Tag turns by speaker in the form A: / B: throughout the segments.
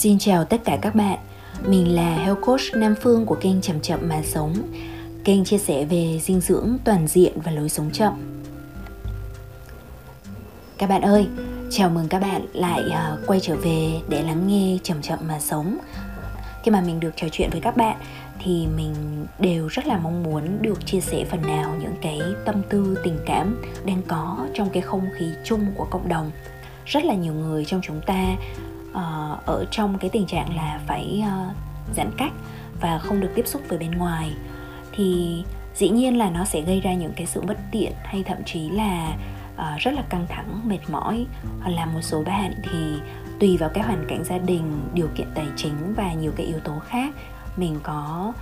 A: Xin chào tất cả các bạn. Mình là Health Coach Nam Phương của kênh Chậm Chậm Mà Sống. Kênh chia sẻ về dinh dưỡng toàn diện và lối sống chậm. Các bạn ơi, chào mừng các bạn lại uh, quay trở về để lắng nghe Chậm Chậm Mà Sống. Khi mà mình được trò chuyện với các bạn thì mình đều rất là mong muốn được chia sẻ phần nào những cái tâm tư tình cảm đang có trong cái không khí chung của cộng đồng. Rất là nhiều người trong chúng ta uh, ở trong cái tình trạng là phải uh, giãn cách và không được tiếp xúc với bên ngoài. Thì dĩ nhiên là nó sẽ gây ra những cái sự bất tiện hay thậm chí là uh, rất là căng thẳng mệt mỏi. Hoặc là một số bạn thì tùy vào cái hoàn cảnh gia đình điều kiện tài chính và nhiều cái yếu tố khác mình có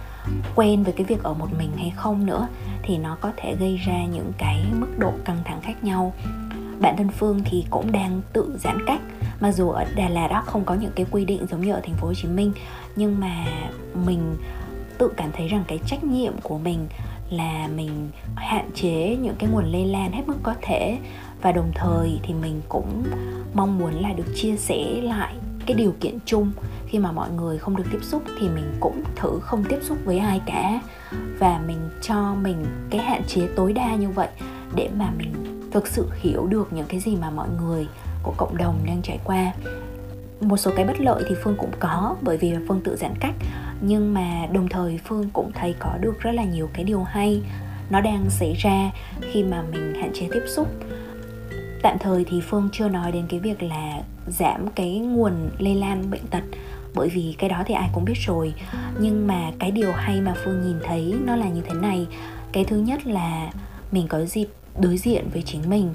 A: quen với cái việc ở một mình hay không nữa thì nó có thể gây ra những cái mức độ căng thẳng khác nhau bản thân phương thì cũng đang tự giãn cách. Mặc dù ở Đà Lạt đó không có những cái quy định giống như ở thành phố Hồ Chí Minh, nhưng mà mình tự cảm thấy rằng cái trách nhiệm của mình là mình hạn chế những cái nguồn lây lan hết mức có thể. Và đồng thời thì mình cũng mong muốn là được chia sẻ lại cái điều kiện chung. Khi mà mọi người không được tiếp xúc thì mình cũng thử không tiếp xúc với ai cả. Và mình cho mình cái hạn chế tối đa như vậy để mà mình thực sự hiểu được những cái gì mà mọi người của cộng đồng đang trải qua. Một số cái bất lợi thì phương cũng có, bởi vì phương tự giãn cách. Nhưng mà đồng thời phương cũng thấy có được rất là nhiều cái điều hay. Nó đang xảy ra khi mà mình hạn chế tiếp xúc. Tạm thời thì phương chưa nói đến cái việc là giảm cái nguồn lây lan bệnh tật, bởi vì cái đó thì ai cũng biết rồi. Nhưng mà cái điều hay mà phương nhìn thấy nó là như thế này. Cái thứ nhất là mình có dịp đối diện với chính mình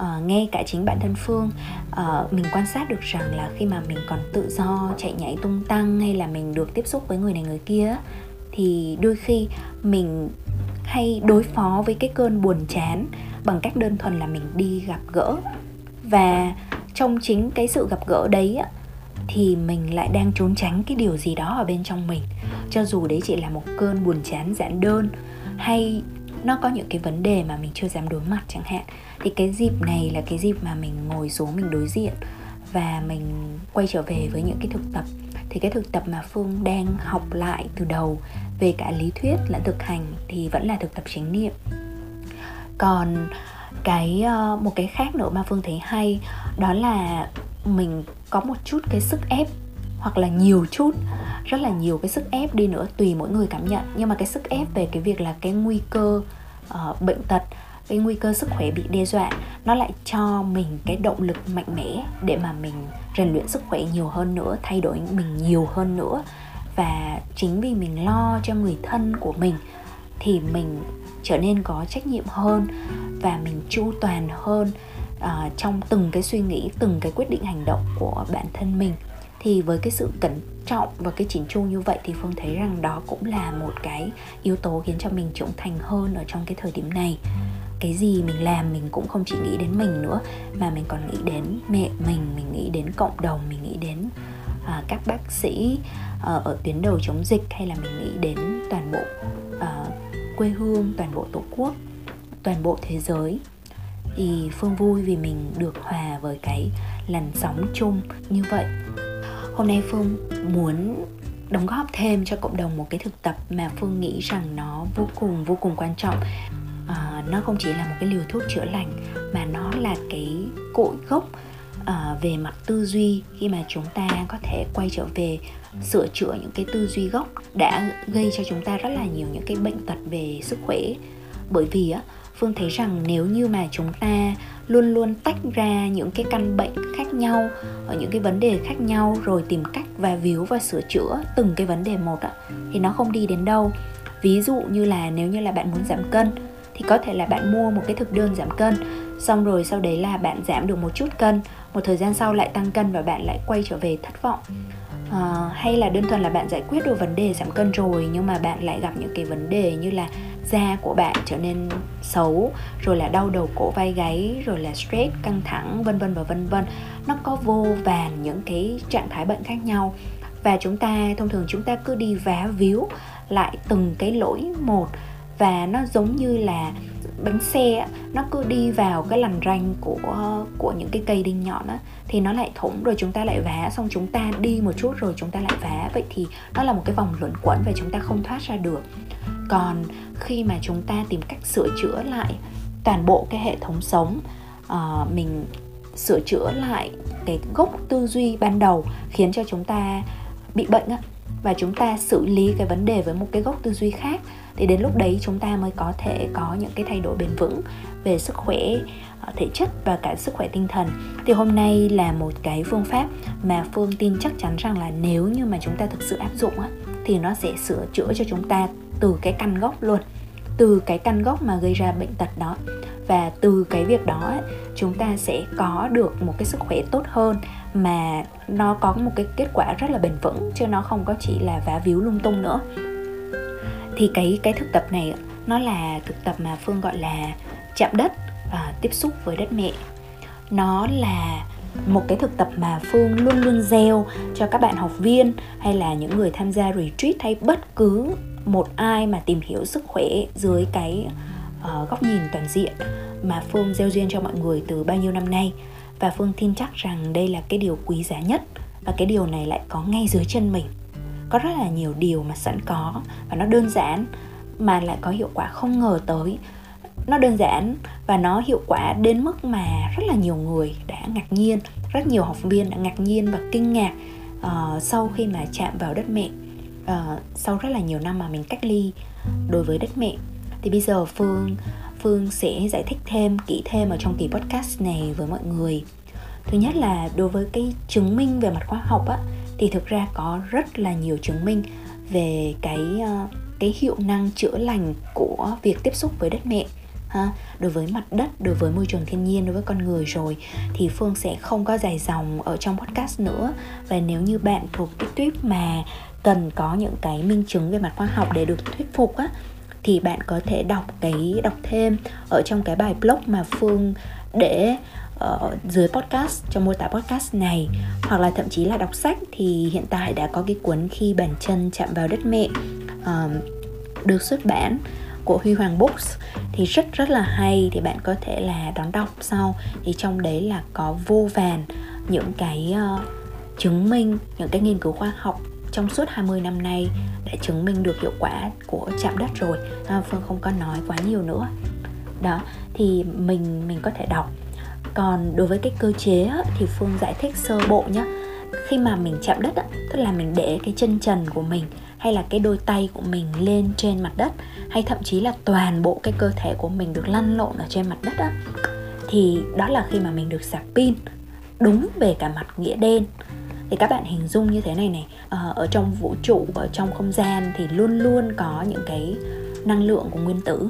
A: uh, nghe cả chính bản thân phương. Uh, mình quan sát được rằng là khi mà mình còn tự do chạy nhảy tung tăng hay là mình được tiếp xúc với người này người kia thì đôi khi mình hay đối phó với cái cơn buồn chán bằng cách đơn thuần là mình đi gặp gỡ. Và trong chính cái sự gặp gỡ đấy á, thì mình lại đang trốn tránh cái điều gì đó ở bên trong mình. Cho dù đấy chỉ là một cơn buồn chán giản đơn hay nó có những cái vấn đề mà mình chưa dám đối mặt chẳng hạn. Thì cái dịp này là cái dịp mà mình ngồi xuống, mình đối diện và mình quay trở về với những cái thực tập. Thì cái thực tập mà phương đang học lại từ đầu về cả lý thuyết lẫn thực hành thì vẫn là thực tập chánh niệm. Còn cái ờ, một cái khác nữa mà phương thấy hay, đó là mình có một chút cái sức ép hoặc là nhiều chút rất là nhiều cái sức ép đi nữa tùy mỗi người cảm nhận. Nhưng mà cái sức ép về cái việc là cái nguy cơ uh, bệnh tật cái nguy cơ sức khỏe bị đe dọa nó lại cho mình cái động lực mạnh mẽ để mà mình rèn luyện sức khỏe nhiều hơn nữa thay đổi mình nhiều hơn nữa. Và chính vì mình lo cho người thân của mình thì mình trở nên có trách nhiệm hơn và mình chu toàn hơn uh, trong từng cái suy nghĩ từng cái quyết định hành động của bản thân mình thì với cái sự cẩn trọng và cái chỉnh chu như vậy thì phương thấy rằng đó cũng là một cái yếu tố khiến cho mình trưởng thành hơn ở trong cái thời điểm này. Cái gì mình làm mình cũng không chỉ nghĩ đến mình nữa mà mình còn nghĩ đến mẹ mình mình nghĩ đến cộng đồng mình nghĩ đến uh, các bác sĩ uh, ở tuyến đầu chống dịch hay là mình nghĩ đến toàn bộ uh, quê hương toàn bộ tổ quốc toàn bộ thế giới. Thì phương vui vì mình được hòa với cái làn sóng chung như vậy hôm nay phương muốn đóng góp thêm cho cộng đồng một cái thực tập mà phương nghĩ rằng nó vô cùng vô cùng quan trọng. À, nó không chỉ là một cái liều thuốc chữa lành mà nó là cái cội gốc à, về mặt tư duy khi mà chúng ta có thể quay trở về sửa chữa những cái tư duy gốc đã gây cho chúng ta rất là nhiều những cái bệnh tật về sức khỏe. Bởi vì á phương thấy rằng nếu như mà chúng ta luôn luôn tách ra những cái căn bệnh khác nhau ở những cái vấn đề khác nhau rồi tìm cách và víu và sửa chữa từng cái vấn đề một á thì nó không đi đến đâu. Ví dụ như là nếu như là bạn muốn giảm cân thì có thể là bạn mua một cái thực đơn giảm cân xong rồi sau đấy là bạn giảm được một chút cân một thời gian sau lại tăng cân và bạn lại quay trở về thất vọng. À, hay là đơn thuần là bạn giải quyết được vấn đề giảm cân rồi nhưng mà bạn lại gặp những cái vấn đề như là da của bạn trở nên xấu, rồi là đau đầu cổ vai gáy, rồi là stress, căng thẳng, vân vân và vân vân. Nó có vô vàn những cái trạng thái bệnh khác nhau. Và chúng ta, thông thường chúng ta cứ đi vá víu lại từng cái lỗi một. Và nó giống như là bánh xe nó cứ đi vào cái lằn ranh của của những cái cây đinh nhọn á, thì nó lại thủng, rồi chúng ta lại vá. Xong chúng ta đi một chút rồi chúng ta lại vá. Vậy thì nó là một cái vòng luẩn quẩn và chúng ta không thoát ra được còn khi mà chúng ta tìm cách sửa chữa lại toàn bộ cái hệ thống sống uh, mình sửa chữa lại cái gốc tư duy ban đầu khiến cho chúng ta bị bệnh á và chúng ta xử lý cái vấn đề với một cái gốc tư duy khác thì đến lúc đấy chúng ta mới có thể có những cái thay đổi bền vững về sức khỏe ờ, thể chất và cả sức khỏe tinh thần. Thì hôm nay là một cái phương pháp mà phương tin chắc chắn rằng là nếu như mà chúng ta thực sự áp dụng á thì nó sẽ sửa chữa cho chúng ta từ cái căn gốc luôn, từ cái căn gốc mà gây ra bệnh tật đó. Và từ cái việc đó chúng ta sẽ có được một cái sức khỏe tốt hơn mà nó có một cái kết quả rất là bền vững, chứ nó không có chỉ là vá víu lung tung nữa. Thì cái cái thực tập này, nó là thực tập mà phương gọi là chạm đất và tiếp xúc với đất mẹ. Nó là một cái thực tập mà phương luôn luôn gieo cho các bạn học viên hay là những người tham gia retreat hay bất cứ một ai mà tìm hiểu sức khỏe dưới cái uh, góc nhìn toàn diện mà phương gieo duyên cho mọi người từ bao nhiêu năm nay. Và phương tin chắc rằng đây là cái điều quý giá nhất và cái điều này lại có ngay dưới chân mình. Có rất là nhiều điều mà sẵn có và nó đơn giản mà lại có hiệu quả không ngờ tới. Nó đơn giản và nó hiệu quả đến mức mà rất là nhiều người đã ngạc nhiên rất nhiều học viên đã ngạc nhiên và kinh ngạc uh, sau khi mà chạm vào đất mẹ uh, sau rất là nhiều năm mà mình cách ly đối với đất mẹ. Thì bây giờ phương phương sẽ giải thích thêm kỹ thêm ở trong kỳ podcast này với mọi người. Thứ nhất là đối với cái chứng minh về mặt khoa học á thì thực ra có rất là nhiều chứng minh về cái uh, cái hiệu năng chữa lành của việc tiếp xúc với đất mẹ ha. Đối với mặt đất đối với môi trường thiên nhiên đối với con người rồi thì phương sẽ không có dài dòng ở trong podcast nữa. Và nếu như bạn thuộc cái tuyếp mà cần có những cái minh chứng về mặt khoa học để được thuyết phục á thì bạn có thể đọc cái đọc thêm ở trong cái bài blog mà phương để ở dưới podcast trong mô tả podcast này. Hoặc là thậm chí là đọc sách thì hiện tại đã có cái cuốn khi bàn chân chạm vào đất mẹ um, được xuất bản của Huy Hoàng Books. Thì rất rất là hay thì bạn có thể là đón đọc sau. Thì trong đấy là có vô vàn những cái uh, chứng minh những cái nghiên cứu khoa học trong suốt 20 năm nay đã chứng minh được hiệu quả của chạm đất rồi. À, Phương không có nói quá nhiều nữa. Đó thì mình mình có thể đọc. Còn đối với cái cơ chế á, thì phương giải thích sơ bộ nhé khi mà mình chạm đất á, tức là mình để cái chân trần của mình hay là cái đôi tay của mình lên trên mặt đất hay thậm chí là toàn bộ cái cơ thể của mình được lăn lộn ở trên mặt đất á thì đó là khi mà mình được sạc pin. Đúng về cả mặt nghĩa đen thì các bạn hình dung như thế này này ờ, ở trong vũ trụ ở trong không gian thì luôn luôn có những cái năng lượng của nguyên tử.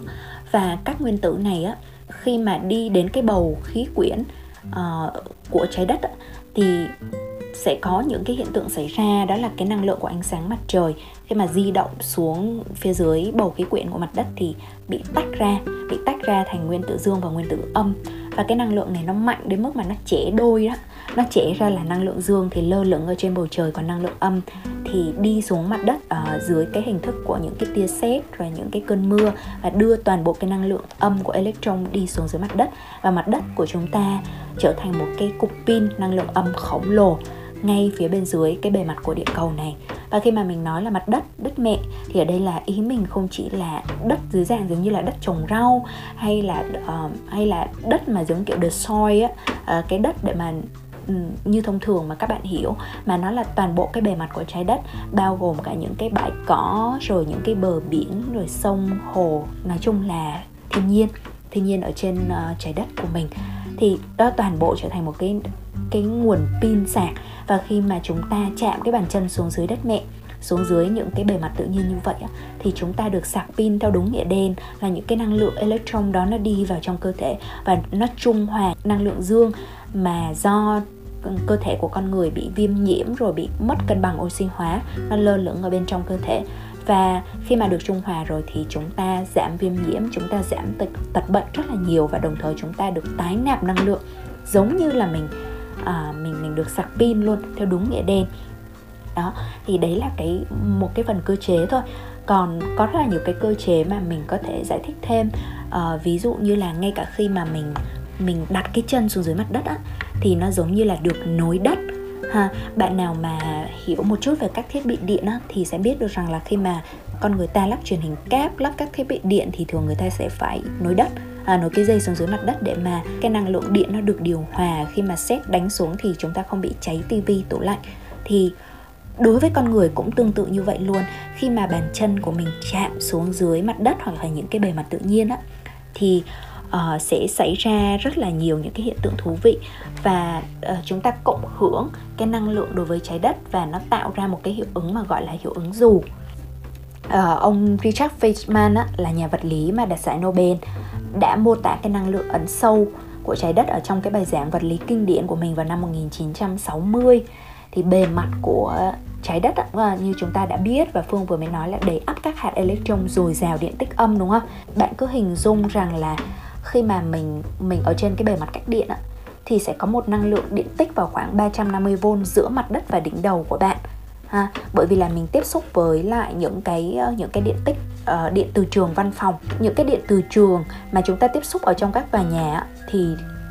A: Và các nguyên tử này á khi mà đi đến cái bầu khí quyển uh, của trái đất thì sẽ có những cái hiện tượng xảy ra đó là cái năng lượng của ánh sáng mặt trời. Khi mà di động xuống phía dưới bầu khí quyển của mặt đất thì bị tách ra bị tách ra thành nguyên tử dương và nguyên tử âm và cái năng lượng này nó mạnh đến mức mà nó trẻ đôi đó. Nó trẻ ra là năng lượng dương thì lơ lửng ở trên bầu trời, còn năng lượng âm thì đi xuống mặt đất ở dưới cái hình thức của những cái tia sét rồi những cái cơn mưa và đưa toàn bộ cái năng lượng âm của electron đi xuống dưới mặt đất. Và mặt đất của chúng ta trở thành một cái cục pin, năng lượng âm khổng lồ ngay phía bên dưới cái bề mặt của địa cầu này. Và khi mà mình nói là mặt đất đất mẹ thì ở đây là ý mình không chỉ là đất dưới dạng giống như là đất trồng rau hay là uh, hay là đất mà giống kiểu the soil á uh, cái đất để mà ừ, như thông thường mà các bạn hiểu mà nó là toàn bộ cái bề mặt của trái đất bao gồm cả những cái bãi cỏ rồi những cái bờ biển rồi sông hồ nói chung là thiên nhiên thiên nhiên ở trên uh, trái đất của mình. Thì đó toàn bộ trở thành một cái cái nguồn pin sạc và khi mà chúng ta chạm cái bàn chân xuống dưới đất mẹ xuống dưới những cái bề mặt tự nhiên như vậy thì chúng ta được sạc pin theo đúng nghĩa đen là những cái năng lượng electron đó nó đi vào trong cơ thể và nó trung hòa năng lượng dương mà do cơ thể của con người bị viêm nhiễm rồi bị mất cân bằng oxy hóa nó lơ lửng ở bên trong cơ thể. Và khi mà được trung hòa rồi thì chúng ta giảm viêm nhiễm chúng ta giảm tật, tật bệnh rất là nhiều và đồng thời chúng ta được tái nạp năng lượng giống như là mình à, mình mình được sạc pin luôn theo đúng nghĩa đen. Đó thì đấy là cái một cái phần cơ chế thôi. Còn có rất là nhiều cái cơ chế mà mình có thể giải thích thêm. À, ví dụ như là ngay cả khi mà mình mình đặt cái chân xuống dưới mặt đất á thì nó giống như là được nối đất. Ha bạn nào mà hiểu một chút về các thiết bị điện á, thì sẽ biết được rằng là khi mà con người ta lắp truyền hình cáp lắp các thiết bị điện thì thường người ta sẽ phải nối đất à, nối cái dây xuống dưới mặt đất để mà cái năng lượng điện nó được điều hòa. Khi mà xét đánh xuống thì chúng ta không bị cháy tivi tủ lạnh. Thì đối với con người cũng tương tự như vậy luôn. Khi mà bàn chân của mình chạm xuống dưới mặt đất hoặc là những cái bề mặt tự nhiên á thì uh, sẽ xảy ra rất là nhiều những cái hiện tượng thú vị. Và uh, chúng ta cộng hưởng cái năng lượng đối với trái đất và nó tạo ra một cái hiệu ứng mà gọi là hiệu ứng dù. Uh, ông Richard Feynman á, là nhà vật lý mà đạt giải Nobel đã mô tả cái năng lượng ẩn sâu của trái đất ở trong cái bài giảng vật lý kinh điển của mình vào năm 1960 thì bề mặt của trái đất vâng, như chúng ta đã biết và phương vừa mới nói là đầy ắp các hạt electron dồi dào điện tích âm, đúng không? Bạn cứ hình dung rằng là khi mà mình mình ở trên cái bề mặt cách điện thì sẽ có một năng lượng điện tích vào khoảng 350V giữa mặt đất và đỉnh đầu của bạn ha bởi vì là mình tiếp xúc với lại những cái ờ, những cái điện tích uh, điện từ trường văn phòng. Những cái điện từ trường mà chúng ta tiếp xúc ở trong các tòa nhà thì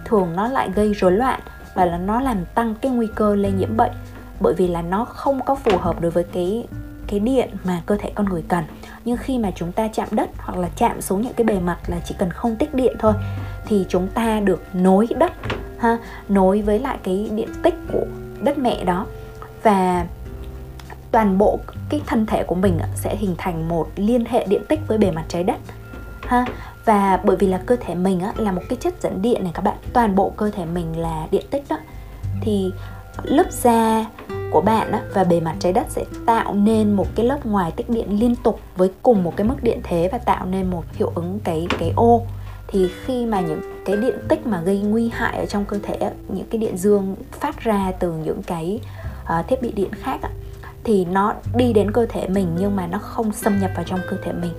A: thường nó lại gây rối loạn và là nó làm tăng cái nguy cơ lây nhiễm bệnh. Bởi vì là nó không có phù hợp đối với cái cái điện mà cơ thể con người cần. Nhưng khi mà chúng ta chạm đất hoặc là chạm xuống những cái bề mặt là chỉ cần không tích điện thôi thì chúng ta được nối đất ha nối với lại cái điện tích của đất mẹ đó. Và toàn bộ cái thân thể của mình sẽ hình thành một liên hệ điện tích với bề mặt trái đất ha? Và bởi vì là cơ thể mình là một cái chất dẫn điện này các bạn toàn bộ cơ thể mình là điện tích đó. Thì lớp da của bạn á, và bề mặt trái đất sẽ tạo nên một cái lớp ngoài tích điện liên tục với cùng một cái mức điện thế và tạo nên một hiệu ứng cái cái ô. Thì khi mà những cái điện tích mà gây nguy hại ở trong cơ thể những cái điện dương phát ra từ những cái ờ, thiết bị điện khác thì nó đi đến cơ thể mình nhưng mà nó không xâm nhập vào trong cơ thể mình.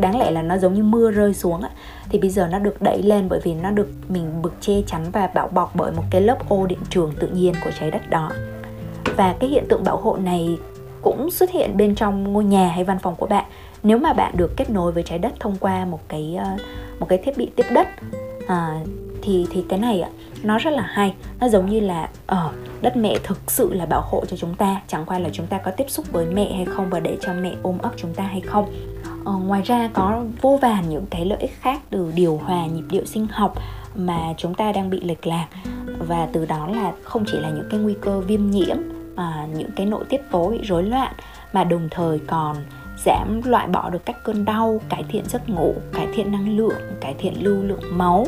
A: Đáng lẽ là nó giống như mưa rơi xuống á. Thì bây giờ nó được đẩy lên bởi vì nó được mình bực che chắn và bảo bọc bởi một cái lớp ô điện trường tự nhiên của trái đất đó. Và cái hiện tượng bảo hộ này cũng xuất hiện bên trong ngôi nhà hay văn phòng của bạn. Nếu mà bạn được kết nối với trái đất thông qua một cái ờ, một cái thiết bị tiếp đất à, thì thì cái này ạ nó rất là hay. Nó giống như là ở uh, đất mẹ thực sự là bảo hộ cho chúng ta chẳng qua là chúng ta có tiếp xúc với mẹ hay không và để cho mẹ ôm ấp chúng ta hay không. Ờ, ngoài ra có vô vàn những cái lợi ích khác từ điều hòa nhịp điệu sinh học mà chúng ta đang bị lệch lạc. Và từ đó là không chỉ là những cái nguy cơ viêm nhiễm à, những cái nội tiết tố bị rối loạn mà đồng thời còn giảm loại bỏ được các cơn đau cải thiện giấc ngủ cải thiện năng lượng cải thiện lưu lượng máu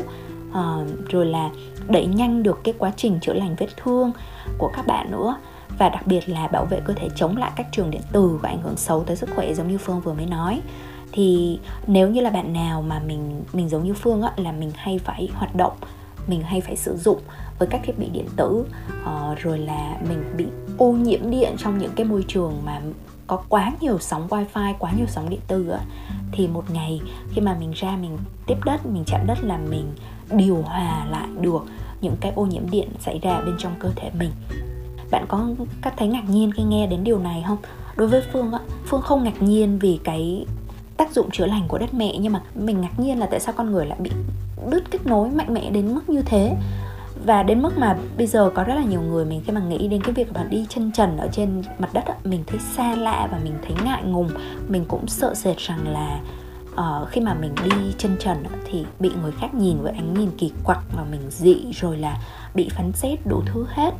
A: à, rồi là đẩy nhanh được cái quá trình chữa lành vết thương của các bạn nữa. Và đặc biệt là bảo vệ cơ thể chống lại các trường điện tử và ảnh hưởng xấu tới sức khỏe giống như phương vừa mới nói. Thì nếu như là bạn nào mà mình mình giống như phương á là mình hay phải hoạt động mình hay phải sử dụng với các thiết bị điện tử uh, rồi là mình bị ô nhiễm điện trong những cái môi trường mà có quá nhiều sóng wifi quá nhiều sóng điện tử á thì một ngày khi mà mình ra mình tiếp đất mình chạm đất là mình điều hòa lại được những cái ô nhiễm điện xảy ra bên trong cơ thể mình. Bạn có cảm thấy ngạc nhiên khi nghe đến điều này không? Đối với phương á, phương không ngạc nhiên vì cái tác dụng chữa lành của đất mẹ, nhưng mà mình ngạc nhiên là tại sao con người lại bị đứt kết nối mạnh mẽ đến mức như thế? Và đến mức mà bây giờ có rất là nhiều người, mình khi mà nghĩ đến cái việc mà đi chân trần ở trên mặt đất mình thấy xa lạ và mình thấy ngại ngùng. Mình cũng sợ sệt rằng là uh, khi mà mình đi chân trần thì bị người khác nhìn với ánh nhìn kỳ quặc và mình dị rồi là bị phán xét đủ thứ hết.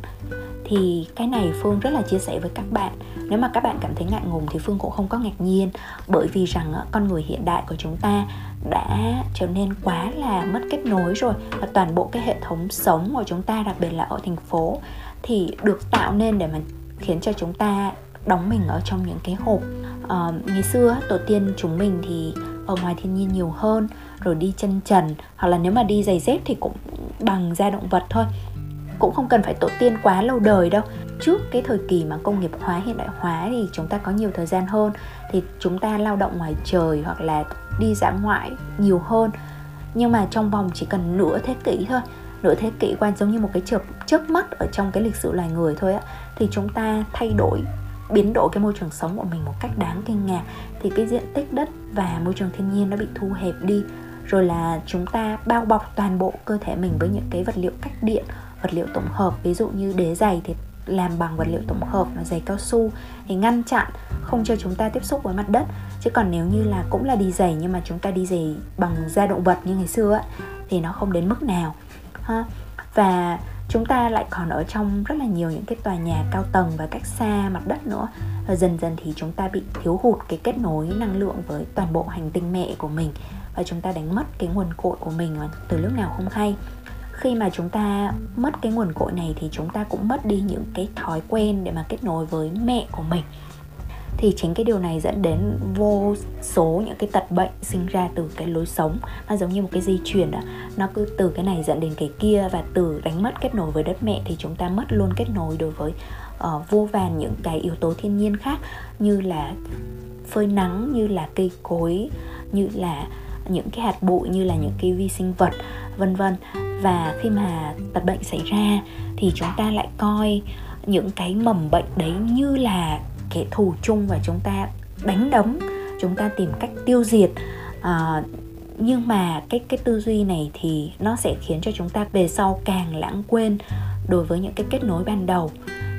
A: Thì cái này phương rất là chia sẻ với các bạn. Nếu mà các bạn cảm thấy ngại ngùng thì phương cũng không có ngạc nhiên bởi vì rằng con người hiện đại của chúng ta đã trở nên quá là mất kết nối rồi và toàn bộ cái hệ thống sống của chúng ta đặc biệt là ở thành phố thì được tạo nên để mà khiến cho chúng ta đóng mình ở trong những cái hộp. Uh, ngày xưa tổ tiên chúng mình thì ở ngoài thiên nhiên nhiều hơn, rồi đi chân trần, hoặc là nếu mà đi giày dép thì cũng bằng da động vật thôi. Cũng không cần phải tổ tiên quá lâu đời đâu. Trước cái thời kỳ mà công nghiệp hóa hiện đại hóa thì chúng ta có nhiều thời gian hơn. Thì chúng ta lao động ngoài trời hoặc là đi dã ngoại nhiều hơn. Nhưng mà trong vòng chỉ cần nửa thế kỷ thôi, nửa thế kỷ qua giống như một cái chớp chớp mắt ở trong cái lịch sử loài người thôi á, thì chúng ta thay đổi biến đổi cái môi trường sống của mình một cách đáng kinh ngạc. Thì cái diện tích đất và môi trường thiên nhiên nó bị thu hẹp đi. Rồi là chúng ta bao bọc toàn bộ cơ thể mình với những cái vật liệu cách điện vật liệu tổng hợp. Ví dụ như đế giày thì làm bằng vật liệu tổng hợp là giày cao su để ngăn chặn không cho chúng ta tiếp xúc với mặt đất. Chứ còn nếu như là cũng là đi giày nhưng mà chúng ta đi giày bằng da động vật như ngày xưa ấy, thì nó không đến mức nào ha. Và chúng ta lại còn ở trong rất là nhiều những cái tòa nhà cao tầng và cách xa mặt đất nữa. Và dần dần thì chúng ta bị thiếu hụt cái kết nối năng lượng với toàn bộ hành tinh mẹ của mình. Và chúng ta đánh mất cái nguồn cội của mình từ lúc nào không hay. Khi mà chúng ta mất cái nguồn cội này thì chúng ta cũng mất đi những cái thói quen để mà kết nối với mẹ của mình thì chính cái điều này dẫn đến vô số những cái tật bệnh sinh ra từ cái lối sống. Nó giống như một cái di chuyển đó nó cứ từ cái này dẫn đến cái kia và từ đánh mất kết nối với đất mẹ thì chúng ta mất luôn kết nối đối với uh, vô vàn những cái yếu tố thiên nhiên khác. Như là phơi nắng như là cây cối như là những cái hạt bụi như là những cái vi sinh vật vân vân. Và khi mà tật bệnh xảy ra thì chúng ta lại coi những cái mầm bệnh đấy như là kẻ thù chung và chúng ta đánh đấm chúng ta tìm cách tiêu diệt. À, nhưng mà cái cái tư duy này thì nó sẽ khiến cho chúng ta về sau càng lãng quên đối với những cái kết nối ban đầu.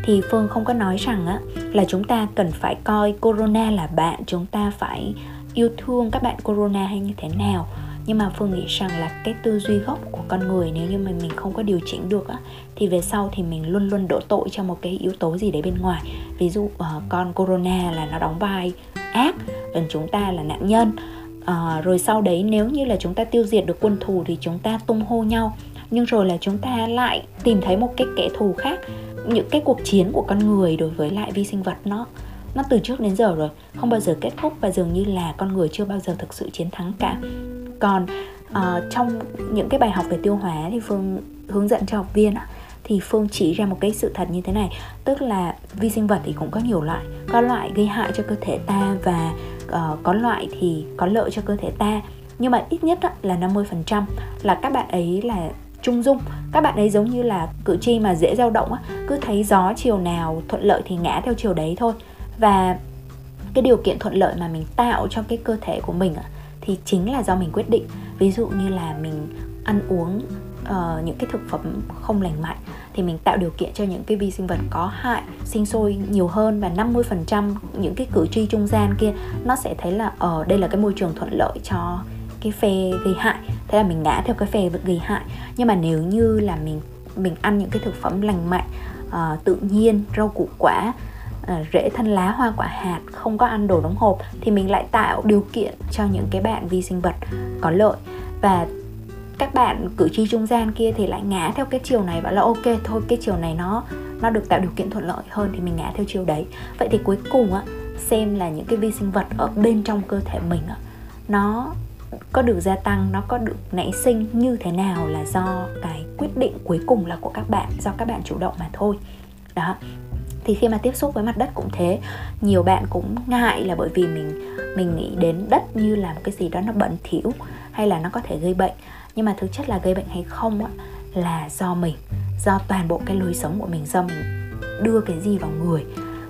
A: Thì phương không có nói rằng á là chúng ta cần phải coi corona là bạn chúng ta phải yêu thương các bạn corona hay như thế nào nhưng mà phương nghĩ rằng là cái tư duy gốc của con người nếu như mà mình không có điều chỉnh được á thì về sau thì mình luôn luôn đổ tội cho một cái yếu tố gì đấy bên ngoài. Ví dụ uh, con corona là nó đóng vai ác còn chúng ta là nạn nhân. Uh, rồi sau đấy nếu như là chúng ta tiêu diệt được quân thù thì chúng ta tung hô nhau. Nhưng rồi là chúng ta lại tìm thấy một cái kẻ thù khác. Những cái cuộc chiến của con người đối với lại vi sinh vật nó nó từ trước đến giờ rồi không bao giờ kết thúc và dường như là con người chưa bao giờ thực sự chiến thắng cả còn uh, trong những cái bài học về tiêu hóa thì phương hướng dẫn cho học viên thì phương chỉ ra một cái sự thật như thế này tức là vi sinh vật thì cũng có nhiều loại có loại gây hại cho cơ thể ta và uh, có loại thì có lợi cho cơ thể ta. Nhưng mà ít nhất là 50% là các bạn ấy là trung dung. Các bạn ấy giống như là cử tri mà dễ dao động cứ thấy gió chiều nào thuận lợi thì ngã theo chiều đấy thôi. Và cái điều kiện thuận lợi mà mình tạo cho cái cơ thể của mình thì chính là do mình quyết định. Ví dụ như là mình ăn uống uh, những cái thực phẩm không lành mạnh thì mình tạo điều kiện cho những cái vi sinh vật có hại sinh sôi nhiều hơn và 50% những cái cử tri trung gian kia nó sẽ thấy là ở uh, đây là cái môi trường thuận lợi cho cái phe gây hại. Thế là mình ngã theo cái phe gây hại. Nhưng mà nếu như là mình mình ăn những cái thực phẩm lành mạnh uh, tự nhiên rau củ quả À, rễ thân lá, hoa quả hạt, không có ăn đồ đóng hộp thì mình lại tạo điều kiện cho những cái bạn vi sinh vật có lợi. Và các bạn cử tri trung gian kia thì lại ngã theo cái chiều này và là ok, thôi, cái chiều này nó nó được tạo điều kiện thuận lợi hơn thì mình ngã theo chiều đấy. Vậy thì cuối cùng á, xem là những cái vi sinh vật ở bên trong cơ thể mình á, nó có được gia tăng, nó có được nảy sinh như thế nào là do cái quyết định cuối cùng là của các bạn, do các bạn chủ động mà thôi. Đó thì khi mà tiếp xúc với mặt đất cũng thế. Nhiều bạn cũng ngại là bởi vì mình mình nghĩ đến đất như là một cái gì đó nó bẩn thỉu hay là nó có thể gây bệnh. Nhưng mà thực chất là gây bệnh hay không á là do mình do toàn bộ cái lối sống của mình do mình đưa cái gì vào người.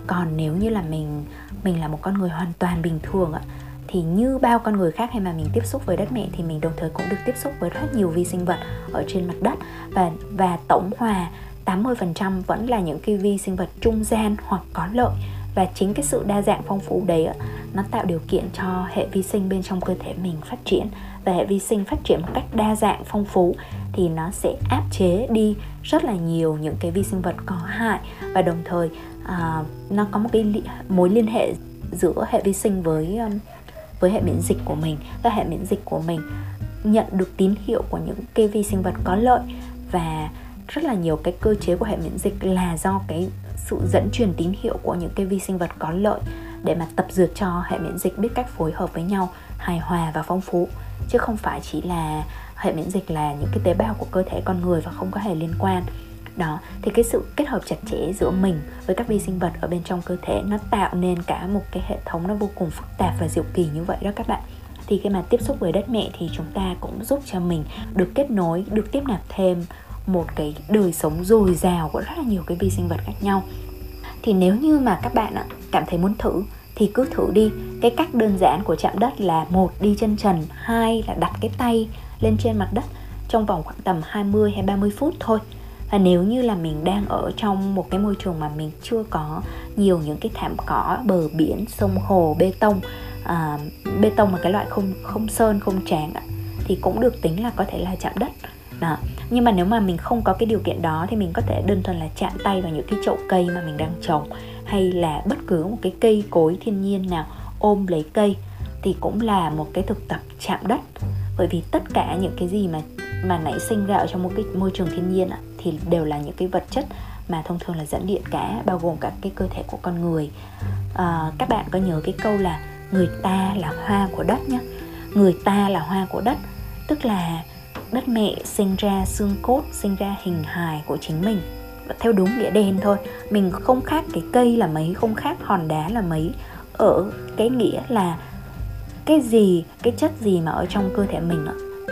A: Còn nếu như là mình mình là một con người hoàn toàn bình thường á, thì như bao con người khác hay mà mình tiếp xúc với đất mẹ thì mình đồng thời cũng được tiếp xúc với rất nhiều vi sinh vật ở trên mặt đất. Và và tổng hòa 80% vẫn là những cái vi sinh vật trung gian hoặc có lợi. Và chính cái sự đa dạng phong phú đấy nó tạo điều kiện cho hệ vi sinh bên trong cơ thể mình phát triển. Và hệ vi sinh phát triển một cách đa dạng phong phú thì nó sẽ áp chế đi rất là nhiều những cái vi sinh vật có hại. Và đồng thời à, nó có một cái li- mối liên hệ giữa hệ vi sinh với um, với hệ miễn dịch của mình. Các hệ miễn dịch của mình nhận được tín hiệu của những cái vi sinh vật có lợi. Và rất là nhiều cái cơ chế của hệ miễn dịch là do cái sự dẫn truyền tín hiệu của những cái vi sinh vật có lợi để mà tập dượt cho hệ miễn dịch biết cách phối hợp với nhau, hài hòa và phong phú. Chứ không phải chỉ là hệ miễn dịch là những cái tế bào của cơ thể con người và không có hề liên quan. Đó, thì cái sự kết hợp chặt chẽ giữa mình với các vi sinh vật ở bên trong cơ thể nó tạo nên cả một cái hệ thống nó vô cùng phức tạp và diệu kỳ như vậy đó các bạn. Thì khi mà tiếp xúc với đất mẹ thì chúng ta cũng giúp cho mình được kết nối, được tiếp nạp thêm một cái đời sống dồi dào của rất là nhiều cái vi sinh vật khác nhau. Thì nếu như mà các bạn cảm thấy muốn thử thì cứ thử đi. Cái cách đơn giản của chạm đất là một đi chân trần. Hai là đặt cái tay lên trên mặt đất trong vòng khoảng tầm 20 hay 30 phút thôi. Và nếu như là mình đang ở trong một cái môi trường mà mình chưa có nhiều những cái thảm cỏ bờ biển sông hồ bê tông à, bê tông là cái loại không không sơn không tráng thì cũng được tính là có thể là chạm đất. Đó nhưng mà nếu mà mình không có cái điều kiện đó thì mình có thể đơn thuần là chạm tay vào những cái chậu cây mà mình đang trồng hay là bất cứ một cái cây cối thiên nhiên nào ôm lấy cây thì cũng là một cái thực tập chạm đất. Bởi vì tất cả những cái gì mà mà nảy sinh ra ở trong một cái môi trường thiên nhiên thì đều là những cái vật chất mà thông thường là dẫn điện cả bao gồm cả cái cơ thể của con người. À, các bạn có nhớ cái câu là người ta là hoa của đất nhé người ta là hoa của đất tức là đất mẹ sinh ra xương cốt, sinh ra hình hài của chính mình. Theo đúng nghĩa đen thôi, mình không khác cái cây là mấy, không khác hòn đá là mấy. Ở cái nghĩa là cái gì, cái chất gì mà ở trong cơ thể mình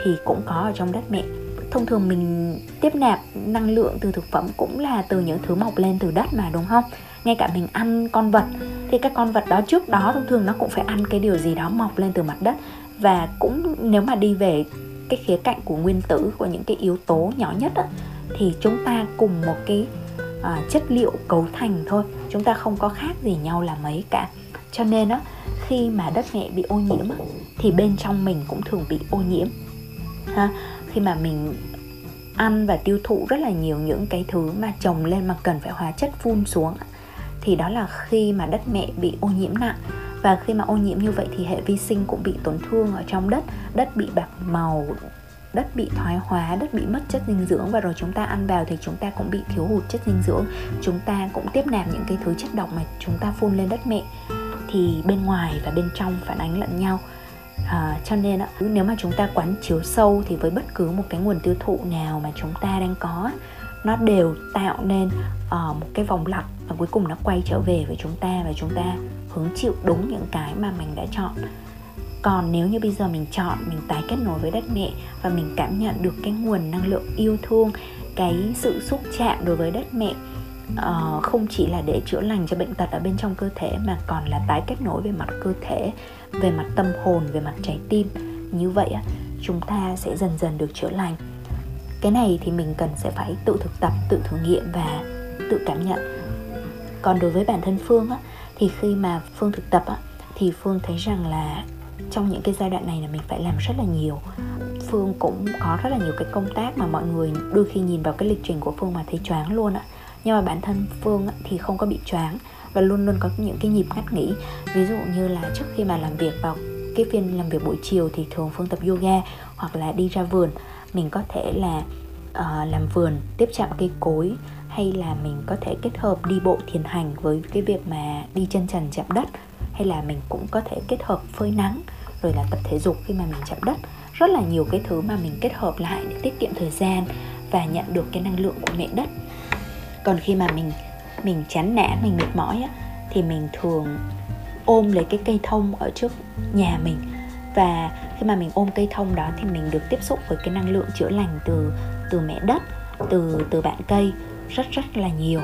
A: thì cũng có ở trong đất mẹ. Thông thường mình tiếp nạp năng lượng từ thực phẩm cũng là từ những thứ mọc lên từ đất mà, đúng không? Ngay cả mình ăn con vật, thì các con vật đó trước đó thông thường nó cũng phải ăn cái điều gì đó mọc lên từ mặt đất. Và cũng nếu mà đi về cái khía cạnh của nguyên tử của những cái yếu tố nhỏ nhất á, thì chúng ta cùng một cái à, chất liệu cấu thành thôi. Chúng ta không có khác gì nhau là mấy cả. Cho nên á khi mà đất mẹ bị ô nhiễm á, thì bên trong mình cũng thường bị ô nhiễm. Ha khi mà mình ăn và tiêu thụ rất là nhiều những cái thứ mà trồng lên mà cần phải hóa chất phun xuống thì đó là khi mà đất mẹ bị ô nhiễm nặng và khi mà ô nhiễm như vậy thì hệ vi sinh cũng bị tổn thương ở trong đất. Đất bị bạc màu đất bị thoái hóa đất bị mất chất dinh dưỡng. Và rồi chúng ta ăn vào thì chúng ta cũng bị thiếu hụt chất dinh dưỡng. Chúng ta cũng tiếp nạp những cái thứ chất độc mà chúng ta phun lên đất mẹ. Thì bên ngoài và bên trong phản ánh lẫn nhau. À, cho nên á, nếu mà chúng ta quán chiếu sâu thì với bất cứ một cái nguồn tiêu thụ nào mà chúng ta đang có nó đều tạo nên uh, một cái vòng lặp và cuối cùng nó quay trở về với chúng ta và chúng ta hứng chịu đúng những cái mà mình đã chọn. Còn nếu như bây giờ mình chọn mình tái kết nối với đất mẹ và mình cảm nhận được cái nguồn năng lượng yêu thương cái sự xúc chạm đối với đất mẹ uh, không chỉ là để chữa lành cho bệnh tật ở bên trong cơ thể mà còn là tái kết nối về mặt cơ thể về mặt tâm hồn về mặt trái tim như vậy chúng ta sẽ dần dần được chữa lành. Cái này thì mình cần sẽ phải tự thực tập tự thử nghiệm và tự cảm nhận. Còn đối với bản thân phương á, thì khi mà phương thực tập á, thì phương thấy rằng là trong những cái giai đoạn này là mình phải làm rất là nhiều. Phương cũng có rất là nhiều cái công tác mà mọi người đôi khi nhìn vào cái lịch trình của phương mà thấy choáng luôn ạ nhưng mà bản thân phương thì không có bị choáng và luôn luôn có những cái nhịp ngắt nghỉ. Ví dụ như là trước khi mà làm việc vào cái phiên làm việc buổi chiều thì thường phương tập yoga hoặc là đi ra vườn. Mình có thể là uh, làm vườn tiếp chạm cây cối hay là mình có thể kết hợp đi bộ thiền hành với cái việc mà đi chân trần chạm đất hay là mình cũng có thể kết hợp phơi nắng rồi là tập thể dục khi mà mình chạm đất. Rất là nhiều cái thứ mà mình kết hợp lại để tiết kiệm thời gian và nhận được cái năng lượng của mẹ đất. Còn khi mà mình mình chán nản mình mệt mỏi á thì mình thường ôm lấy cái cây thông ở trước nhà mình. Và khi mà mình ôm cây thông đó thì mình được tiếp xúc với cái năng lượng chữa lành từ từ mẹ đất từ từ bạn cây rất rất là nhiều.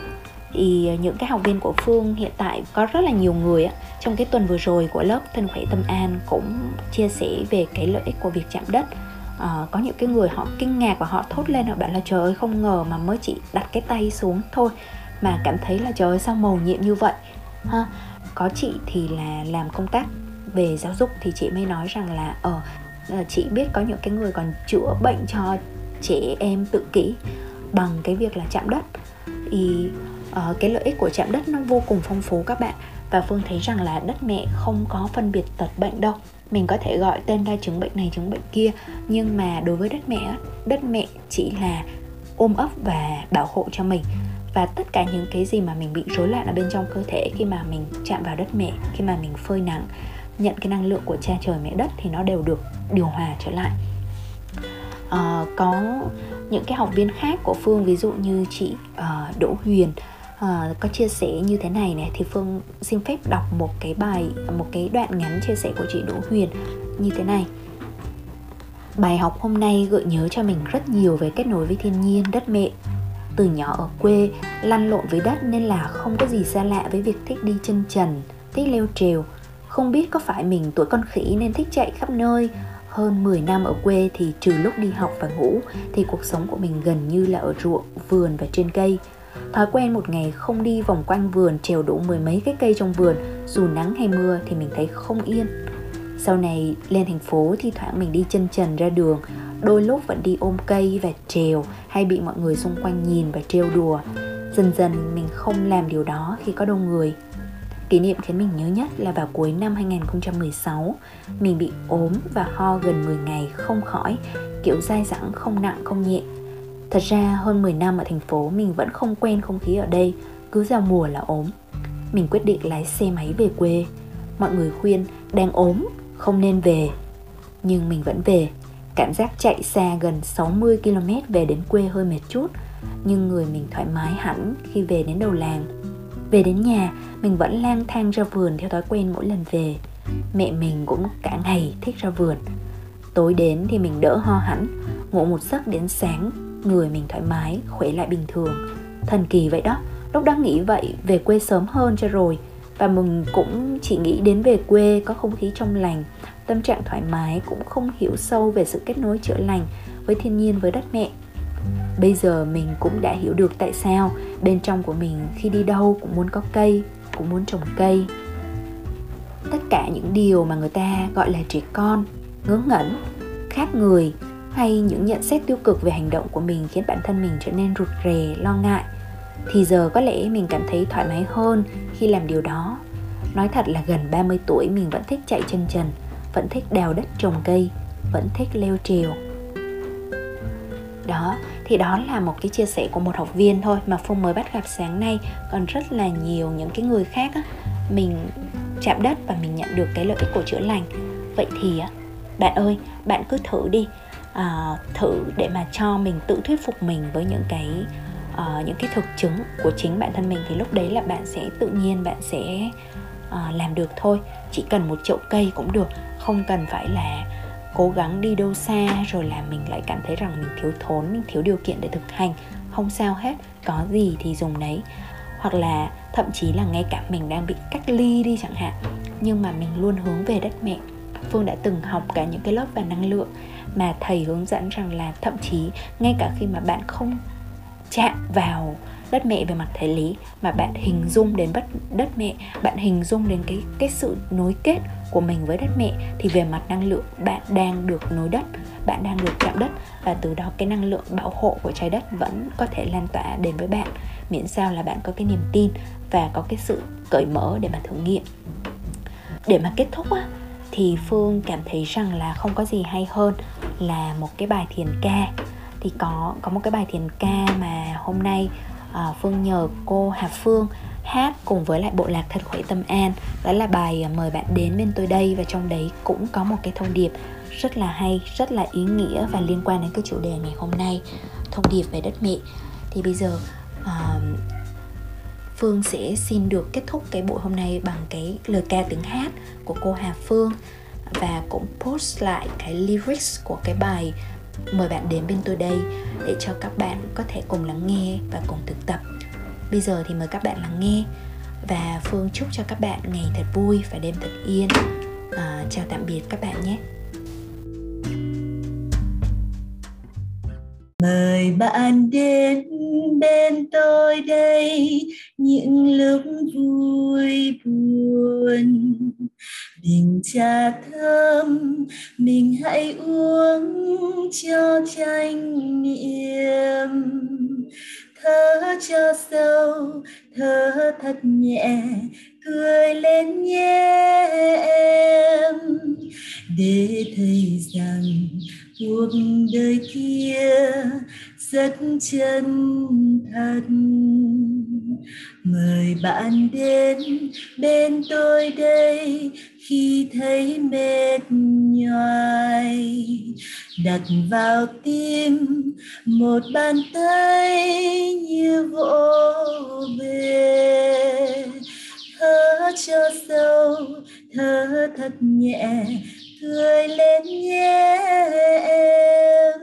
A: Thì ờ, những cái học viên của Phương hiện tại có rất là nhiều người á trong cái tuần vừa rồi của lớp thân khỏe tâm an cũng chia sẻ về cái lợi ích của việc chạm đất. À, có những cái người họ kinh ngạc và họ thốt lên họ bảo là trời ơi không ngờ mà mới chỉ đặt cái tay xuống thôi mà cảm thấy là trời ơi sao màu nhiệm như vậy? Ha có chị thì là làm công tác về giáo dục thì chị mới nói rằng là ở ờ, chị biết có những cái người còn chữa bệnh cho trẻ em tự kỷ bằng cái việc là chạm đất. Thì uh, cái lợi ích của chạm đất nó vô cùng phong phú các bạn. Và phương thấy rằng là đất mẹ không có phân biệt tật bệnh đâu. Mình có thể gọi tên ra chứng bệnh này chứng bệnh kia. Nhưng mà đối với đất mẹ đất mẹ chỉ là ôm ấp và bảo hộ cho mình. Và tất cả những cái gì mà mình bị rối loạn ở bên trong cơ thể khi mà mình chạm vào đất mẹ khi mà mình phơi nắng nhận cái năng lượng của cha trời mẹ đất thì nó đều được điều hòa trở lại uh, có những cái học viên khác của phương ví dụ như chị uh, đỗ huyền uh, có chia sẻ như thế này này thì phương xin phép đọc một cái bài một cái đoạn ngắn chia sẻ của chị đỗ huyền như thế này. Bài học hôm nay gợi nhớ cho mình rất nhiều về kết nối với thiên nhiên đất mẹ. Từ nhỏ ở quê lăn lộn với đất nên là không có gì xa lạ với việc thích đi chân trần thích leo trèo. Không biết có phải mình tuổi con khỉ nên thích chạy khắp nơi hơn 10 năm ở quê thì trừ lúc đi học và ngủ thì cuộc sống của mình gần như là ở ruộng, vườn và trên cây. Thói quen một ngày không đi vòng quanh vườn trèo đủ mười mấy cái cây trong vườn dù nắng hay mưa thì mình thấy không yên. Sau này lên thành phố thì thoảng mình đi chân trần ra đường Đôi lúc vẫn đi ôm cây và trèo Hay bị mọi người xung quanh nhìn và trêu đùa Dần dần mình không làm điều đó khi có đông người Kỷ niệm khiến mình nhớ nhất là vào cuối năm 2016 Mình bị ốm và ho gần 10 ngày không khỏi, Kiểu dai dẳng, không nặng, không nhẹ. Thật ra hơn 10 năm ở thành phố, mình vẫn không quen không khí ở đây, Cứ vào mùa là ốm. Mình quyết định lái xe máy về quê. Mọi người khuyên, đang ốm, không nên về. Nhưng mình vẫn về. Cảm giác chạy xa gần 60 km về đến quê hơi mệt chút, Nhưng người mình thoải mái hẳn khi về đến đầu làng. Về đến nhà, mình vẫn lang thang ra vườn theo thói quen mỗi lần về. Mẹ mình cũng cả ngày thích ra vườn. Tối đến thì mình đỡ ho hẳn Ngủ một giấc đến sáng Người mình thoải mái, khỏe lại bình thường. Thần kỳ vậy đó Lúc đang nghĩ vậy, về quê sớm hơn cho rồi. Và mình cũng chỉ nghĩ đến về quê có không khí trong lành tâm trạng thoải mái cũng không hiểu sâu về sự kết nối chữa lành với thiên nhiên với đất mẹ bây giờ mình cũng đã hiểu được tại sao bên trong của mình khi đi đâu cũng muốn có cây cũng muốn trồng cây tất cả những điều mà người ta gọi là trẻ con ngớ ngẩn khác người hay những nhận xét tiêu cực về hành động của mình khiến bản thân mình trở nên rụt rè lo ngại thì giờ có lẽ mình cảm thấy thoải mái hơn khi làm điều đó. Nói thật là gần 30 tuổi mình vẫn thích chạy chân trần, vẫn thích đào đất trồng cây, vẫn thích leo trèo. Đó, thì đó là một cái chia sẻ của một học viên thôi mà Phương mới bắt gặp sáng nay. Còn rất là nhiều những cái người khác á, mình chạm đất và mình nhận được cái lợi ích của chữa lành. Vậy thì á bạn ơi, bạn cứ thử đi, à, thử để mà cho mình tự thuyết phục mình với những cái uh, những cái thực chứng của chính bản thân mình. Thì lúc đấy là bạn sẽ tự nhiên bạn sẽ uh, làm được thôi. Chỉ cần một chậu cây cũng được không cần phải là cố gắng đi đâu xa rồi là mình lại cảm thấy rằng mình thiếu thốn, mình thiếu điều kiện để thực hành. Không sao hết, có gì thì dùng đấy. Hoặc là thậm chí là ngay cả mình đang bị cách ly đi chẳng hạn, nhưng mà mình luôn hướng về đất mẹ. Phương đã từng học cả những cái lớp về năng lượng mà thầy hướng dẫn rằng là thậm chí ngay cả khi mà bạn không chạm vào đất mẹ về mặt thể lý, mà bạn hình dung đến đất đất mẹ, bạn hình dung đến cái cái sự nối kết của mình với đất mẹ, thì về mặt năng lượng bạn đang được nối đất, bạn đang được chạm đất, và từ đó cái năng lượng bảo hộ của trái đất vẫn có thể lan tỏa đến với bạn, miễn sao là bạn có cái niềm tin và có cái sự cởi mở để mà thử nghiệm. Để mà kết thúc á, thì phương cảm thấy rằng là không có gì hay hơn là một cái bài thiền ca. Thì có có một cái bài thiền ca mà hôm nay à, Phương nhờ cô Hà Phương hát cùng với lại bộ lạc thật khỏe tâm an. Đó là bài à, mời bạn đến bên tôi đây. Và trong đấy cũng có một cái thông điệp rất là hay rất là ý nghĩa và liên quan đến cái chủ đề ngày hôm nay thông điệp về đất mẹ. Thì bây giờ uh, Phương sẽ xin được kết thúc cái buổi hôm nay bằng cái lời ca tiếng hát của cô Hà Phương và cũng post lại cái lyrics của cái bài mời bạn đến bên tôi đây để cho các bạn có thể cùng lắng nghe và cùng thực tập. Bây giờ thì mời các bạn lắng nghe và phương chúc cho các bạn ngày thật vui và đêm thật yên. À, chào tạm biệt các bạn nhé.
B: Mời bạn đến bên tôi đây những lúc vui buồn bình trà thơm, mình hãy uống cho tranh niệm. Thở cho sâu, thở thật nhẹ, cười lên nhé em để thấy rằng cuộc đời kia rất chân thật mời bạn đến bên tôi đây khi thấy mệt nhoài. Đặt vào tim một bàn tay như vỗ về. Thở cho sâu, thở thật nhẹ, cười lên nhé em.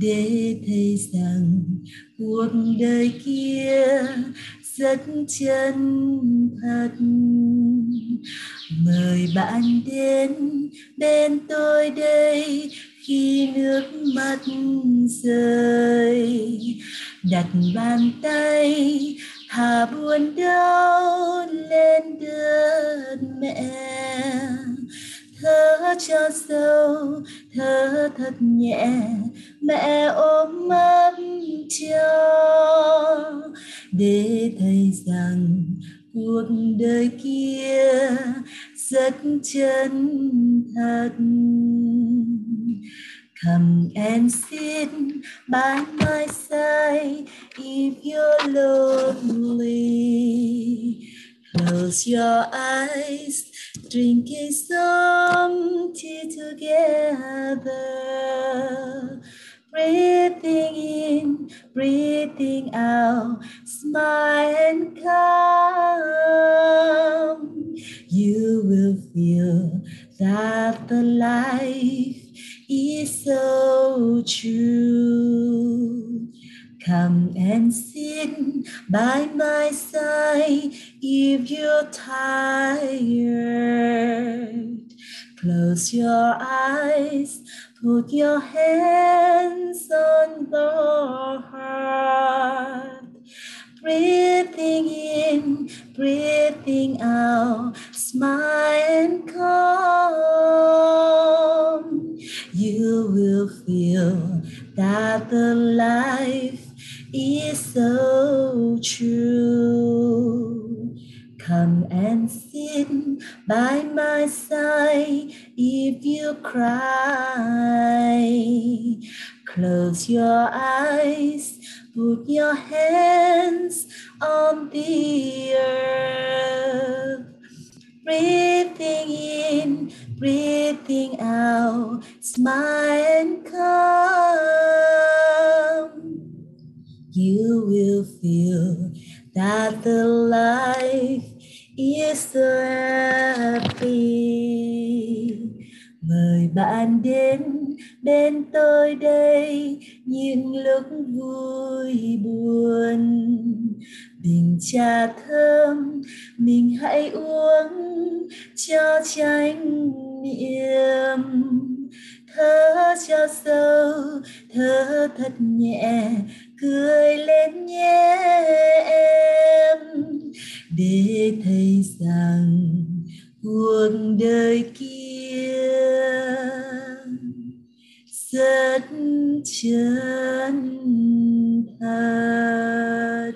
B: Để thấy rằng cuộc đời kia rất chân thật. Mời bạn đến bên tôi đây khi nước mắt rơi. Đặt bàn tay, thả buồn đau lên đất mẹ. Thở cho sâu, thở thật nhẹ. Mẹ ôm ấp cho để thấy rằng cuộc đời kia rất chân thật Come and sit by my side if you're lonely. Close your eyes, drinking some tea together. Breathing in, breathing out, smile and come. You will feel that the life is so true. Come and sit by my side if you're tired. Close your eyes, put your hands on the heart. Breathing in, breathing out, smile and calm. You will feel that the life is so true. Come and sit by my side if you cry. Close your eyes, put your hands on the earth. Breathing in, breathing out, smile and come. You will feel that the life is so happy. Mời bạn đến bên tôi đây những lúc vui buồn. Bình trà thơm, mình hãy uống cho tránh niệm. Thở cho sâu, thở thật nhẹ, cười lên nhé em để thấy rằng cuộc đời kia rất chân thật.